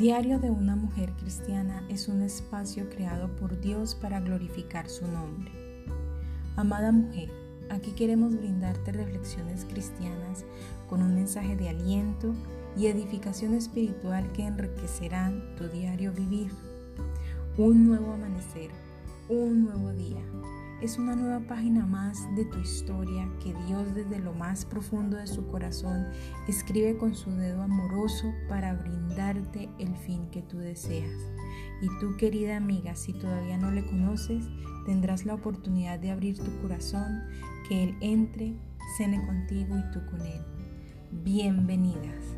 Diario de una mujer cristiana es un espacio creado por Dios para glorificar su nombre. Amada mujer, aquí queremos brindarte reflexiones cristianas con un mensaje de aliento y edificación espiritual que enriquecerán tu diario vivir. Un nuevo amanecer, un nuevo día es una nueva página más de tu historia que Dios desde lo más profundo de su corazón escribe con su dedo amoroso para brindarte el fin que tú deseas. Y tú, querida amiga, si todavía no le conoces, tendrás la oportunidad de abrir tu corazón, que Él entre, cene contigo y tú con Él. Bienvenidas.